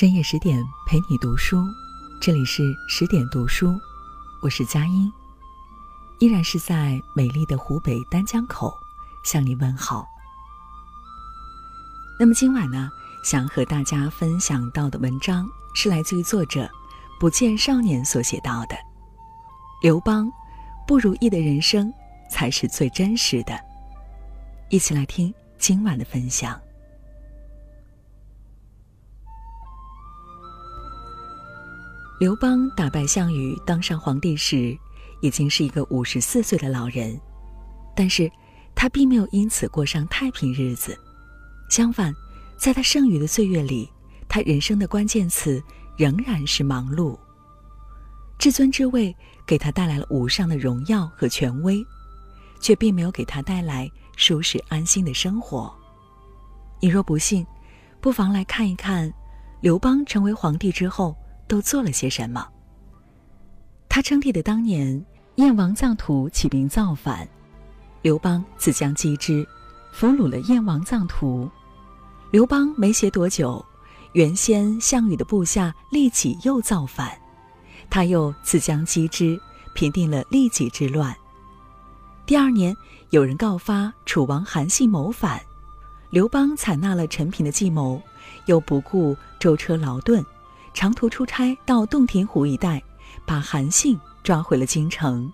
深夜十点陪你读书，这里是十点读书，我是佳音，依然是在美丽的湖北丹江口向你问好。那么今晚呢，想和大家分享到的文章是来自于作者不见少年所写到的：刘邦不如意的人生才是最真实的。一起来听今晚的分享。刘邦打败项羽当上皇帝时，已经是一个五十四岁的老人，但是他并没有因此过上太平日子。相反，在他剩余的岁月里，他人生的关键词仍然是忙碌。至尊之位给他带来了无上的荣耀和权威，却并没有给他带来舒适安心的生活。你若不信，不妨来看一看，刘邦成为皇帝之后。都做了些什么？他称帝的当年，燕王臧荼起兵造反，刘邦自将击之，俘虏了燕王臧荼。刘邦没写多久，原先项羽的部下利己又造反，他又自将击之，平定了利己之乱。第二年，有人告发楚王韩信谋反，刘邦采纳了陈平的计谋，又不顾舟车劳顿。长途出差到洞庭湖一带，把韩信抓回了京城。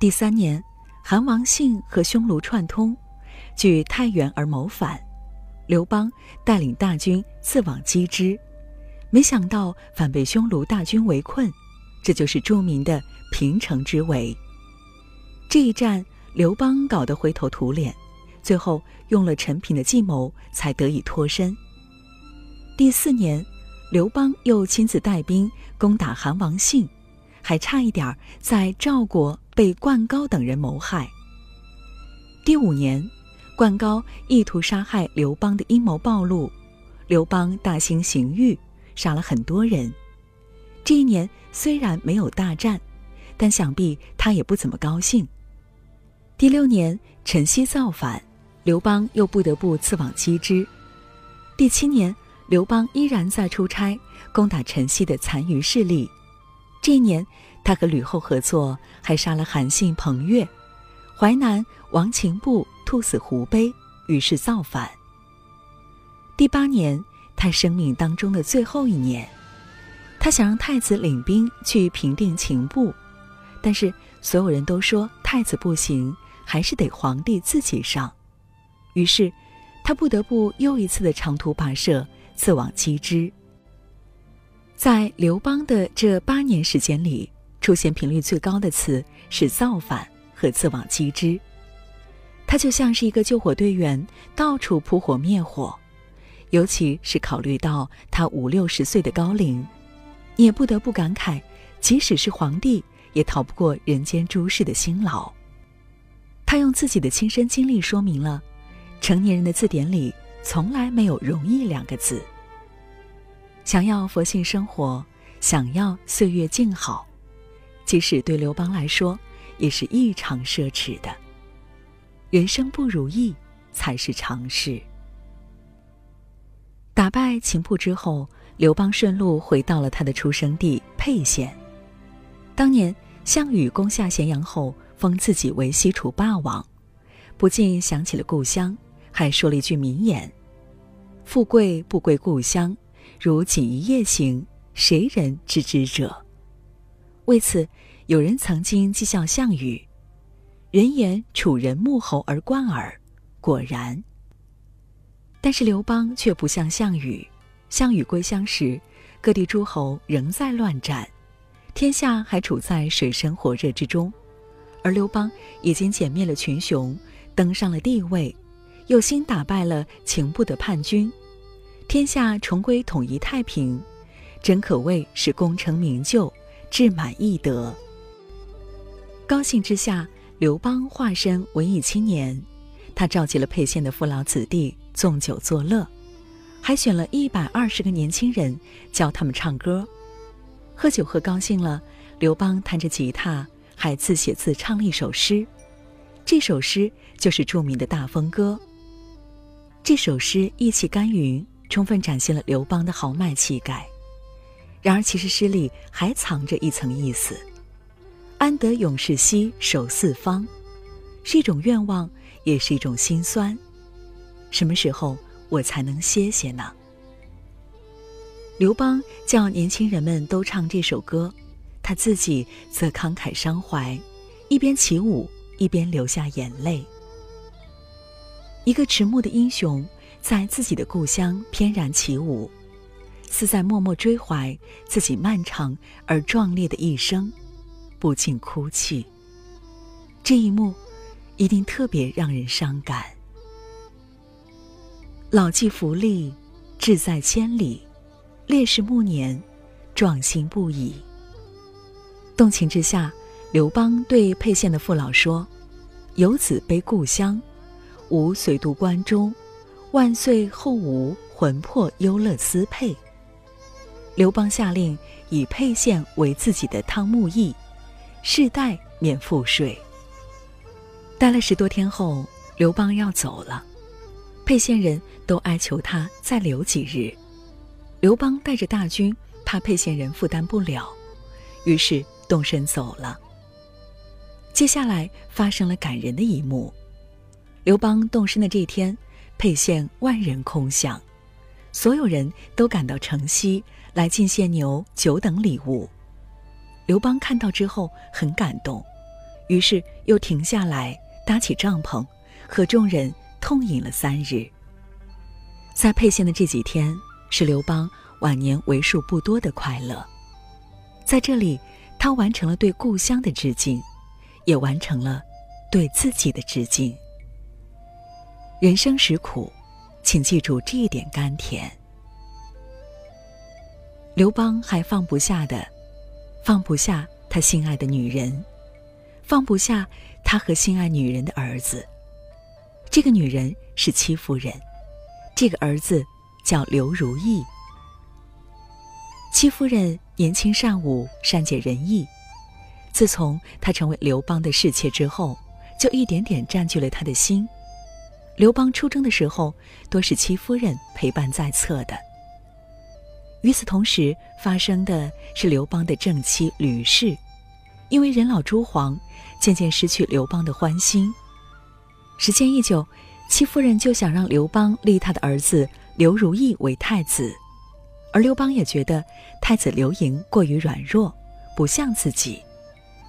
第三年，韩王信和匈奴串通，据太原而谋反，刘邦带领大军自往击之，没想到反被匈奴大军围困，这就是著名的平城之围。这一战，刘邦搞得灰头土脸，最后用了陈平的计谋，才得以脱身。第四年。刘邦又亲自带兵攻打韩王信，还差一点在赵国被灌高等人谋害。第五年，灌高意图杀害刘邦的阴谋暴露，刘邦大兴刑狱，杀了很多人。这一年虽然没有大战，但想必他也不怎么高兴。第六年，陈豨造反，刘邦又不得不自往击之。第七年。刘邦依然在出差攻打陈豨的残余势力。这一年，他和吕后合作，还杀了韩信、彭越。淮南王秦布兔死狐悲，于是造反。第八年，他生命当中的最后一年，他想让太子领兵去平定秦布，但是所有人都说太子不行，还是得皇帝自己上。于是，他不得不又一次的长途跋涉。自往击之。在刘邦的这八年时间里，出现频率最高的词是造反和自往击之。他就像是一个救火队员，到处扑火灭火。尤其是考虑到他五六十岁的高龄，你也不得不感慨，即使是皇帝，也逃不过人间诸事的辛劳。他用自己的亲身经历说明了，成年人的字典里。从来没有容易两个字。想要佛性生活，想要岁月静好，即使对刘邦来说，也是异常奢侈的。人生不如意才是常事。打败秦布之后，刘邦顺路回到了他的出生地沛县。当年项羽攻下咸阳后，封自己为西楚霸王，不禁想起了故乡，还说了一句名言。富贵不归故乡，如锦衣夜行，谁人知之者？为此，有人曾经讥笑项羽：“人言楚人穆侯而冠耳。”果然。但是刘邦却不像项羽，项羽归乡时，各地诸侯仍在乱战，天下还处在水深火热之中，而刘邦已经歼灭了群雄，登上了帝位。又新打败了秦部的叛军，天下重归统一太平，真可谓是功成名就，志满意得。高兴之下，刘邦化身文艺青年，他召集了沛县的父老子弟纵酒作乐，还选了一百二十个年轻人教他们唱歌。喝酒喝高兴了，刘邦弹着吉他，还自写自唱了一首诗，这首诗就是著名的大风歌。这首诗意气干云，充分展现了刘邦的豪迈气概。然而，其实诗里还藏着一层意思：“安得永世兮守四方”，是一种愿望，也是一种心酸。什么时候我才能歇歇呢？刘邦叫年轻人们都唱这首歌，他自己则慷慨伤怀，一边起舞，一边流下眼泪。一个迟暮的英雄，在自己的故乡翩然起舞。似在默默追怀自己漫长而壮烈的一生，不禁哭泣。这一幕，一定特别让人伤感。老骥伏枥，志在千里；烈士暮年，壮心不已。动情之下，刘邦对沛县的父老说：“游子悲故乡，吾虽都关中，万岁后吾魂魄忧乐思沛。”刘邦下令以沛县为自己的汤沐邑，世代免赋税。待了十多天后，刘邦要走了，沛县人都哀求他再留几日。刘邦带着大军，怕沛县人负担不了，于是动身走了。接下来发生了感人的一幕：刘邦动身的这一天，沛县万人空巷，所有人都赶到城西。来进献牛酒等礼物，刘邦看到之后很感动，于是又停下来搭起帐篷，和众人痛饮了三日。在沛县的这几天，是刘邦晚年为数不多的快乐，在这里，他完成了对故乡的致敬，也完成了对自己的致敬。人生实苦，请记住这一点甘甜。刘邦还放不下的，放不下他心爱的女人，放不下他和心爱女人的儿子。这个女人是戚夫人，这个儿子叫刘如意。戚夫人年轻善舞，善解人意。自从她成为刘邦的侍妾之后，就一点点占据了他的心。刘邦出征的时候，多是戚夫人陪伴在侧的。与此同时，发生的是刘邦的正妻吕氏，因为人老珠黄，渐渐失去刘邦的欢心。时间一久，戚夫人就想让刘邦立他的儿子刘如意为太子，而刘邦也觉得太子刘盈过于软弱，不像自己，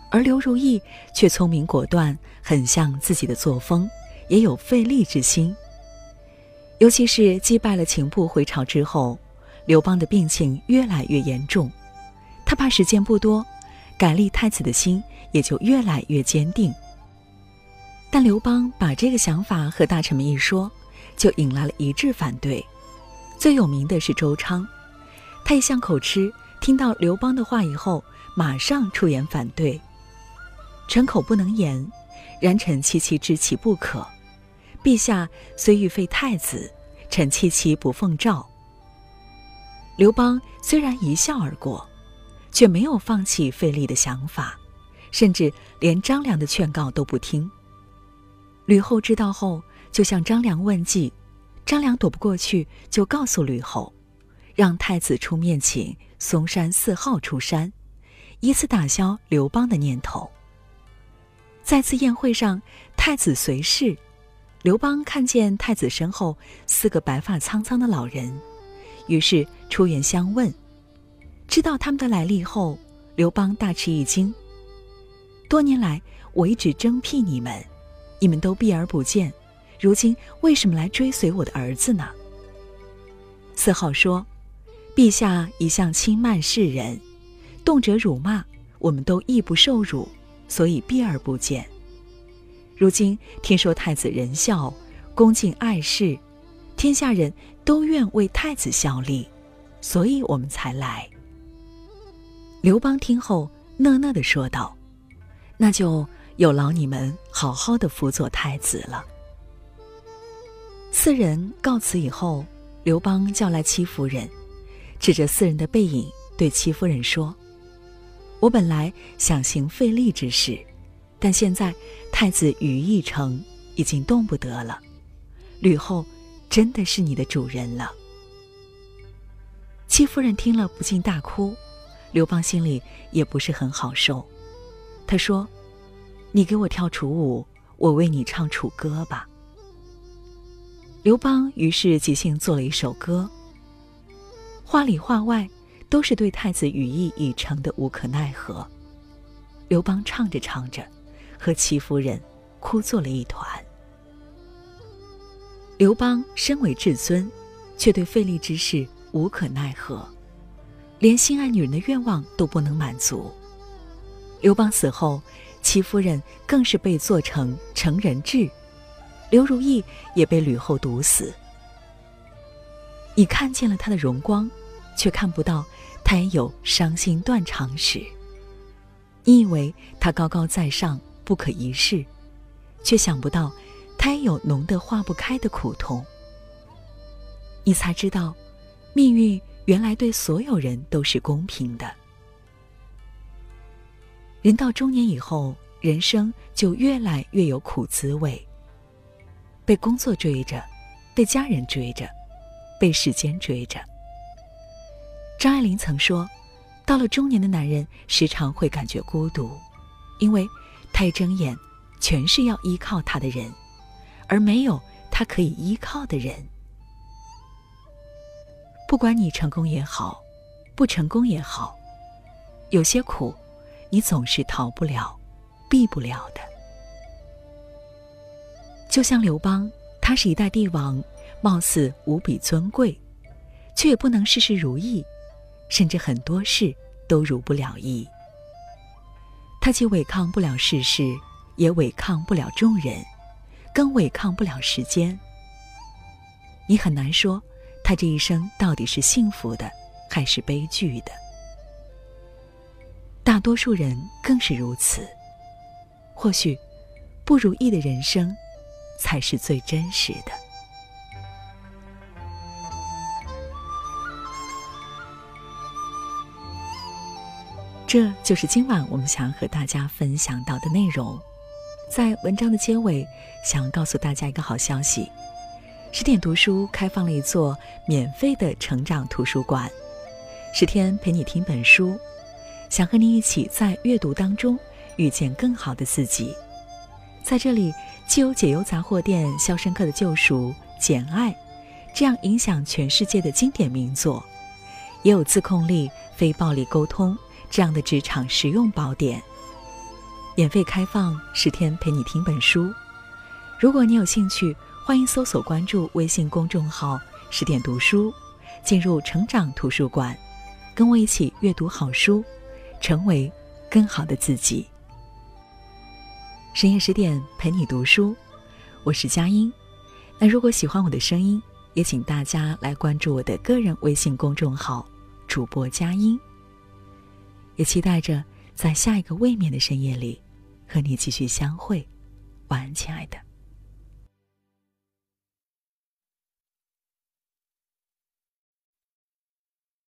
而刘如意却聪明果断，很像自己的作风，也有费力之心。尤其是击败了秦部回朝之后。刘邦的病情越来越严重，他怕时间不多，改立太子的心也就越来越坚定。但刘邦把这个想法和大臣们一说，就引来了一致反对。最有名的是周昌，他一向口吃，听到刘邦的话以后，马上出言反对。臣口不能言，然臣戚戚知其不可。陛下虽欲废太子，臣戚戚不奉诏。刘邦虽然一笑而过，却没有放弃费力的想法，甚至连张良的劝告都不听。吕后知道后，就向张良问计，张良躲不过去，就告诉吕后，让太子出面请嵩山四号出山，以此打消刘邦的念头。在次宴会上，太子随侍，刘邦看见太子身后四个白发苍苍的老人。于是出言相问，知道他们的来历后，刘邦大吃一惊。多年来，我一直征辟你们，你们都避而不见，如今为什么来追随我的儿子呢？四号说：“陛下一向轻慢世人，动辄辱骂，我们都亦不受辱，所以避而不见。如今听说太子仁孝，恭敬爱事。”天下人都愿为太子效力，所以我们才来。刘邦听后，讷讷的说道：“那就有劳你们好好的辅佐太子了。”四人告辞以后，刘邦叫来戚夫人，指着四人的背影对戚夫人说：“我本来想行费力之事，但现在太子羽翼成，已经动不得了。吕后。”真的是你的主人了。戚夫人听了不禁大哭，刘邦心里也不是很好受。他说：“你给我跳楚舞，我为你唱楚歌吧。”刘邦于是即兴做了一首歌。话里话外都是对太子羽翼已成的无可奈何。刘邦唱着唱着，和戚夫人哭作了一团。刘邦身为至尊，却对费力之事无可奈何，连心爱女人的愿望都不能满足。刘邦死后，戚夫人更是被做成成人质，刘如意也被吕后毒死。你看见了她的荣光，却看不到她也有伤心断肠时。你以为她高高在上，不可一世，却想不到他也有浓得化不开的苦痛。你才知道，命运原来对所有人都是公平的。人到中年以后，人生就越来越有苦滋味。被工作追着，被家人追着，被时间追着。张爱玲曾说：“到了中年的男人，时常会感觉孤独，因为他一睁眼，全是要依靠他的人，而没有他可以依靠的人。不管你成功也好，不成功也好，有些苦。”你总是逃不了、避不了的。就像刘邦，他是一代帝王，貌似无比尊贵，却也不能事事如意，甚至很多事都如不了意。他既违抗不了世事，也违抗不了众人，更违抗不了时间。你很难说，他这一生到底是幸福的，还是悲剧的。大多数人更是如此。或许，不如意的人生，才是最真实的。这就是今晚我们想要和大家分享到的内容。在文章的结尾，想告诉大家一个好消息：十点读书开放了一座免费的成长图书馆，十天陪你听本书。想和你一起在阅读当中遇见更好的自己，在这里既有解忧杂货店《肖申克的救赎》《简爱》这样影响全世界的经典名作，也有自控力、非暴力沟通这样的职场实用宝典。免费开放十天陪你听本书，如果你有兴趣，欢迎搜索关注微信公众号“十点读书”，进入成长图书馆，跟我一起阅读好书。成为更好的自己。深夜十点陪你读书，我是佳音。那如果喜欢我的声音，也请大家来关注我的个人微信公众号“主播佳音”。也期待着在下一个未眠的深夜里，和你继续相会。晚安，亲爱的。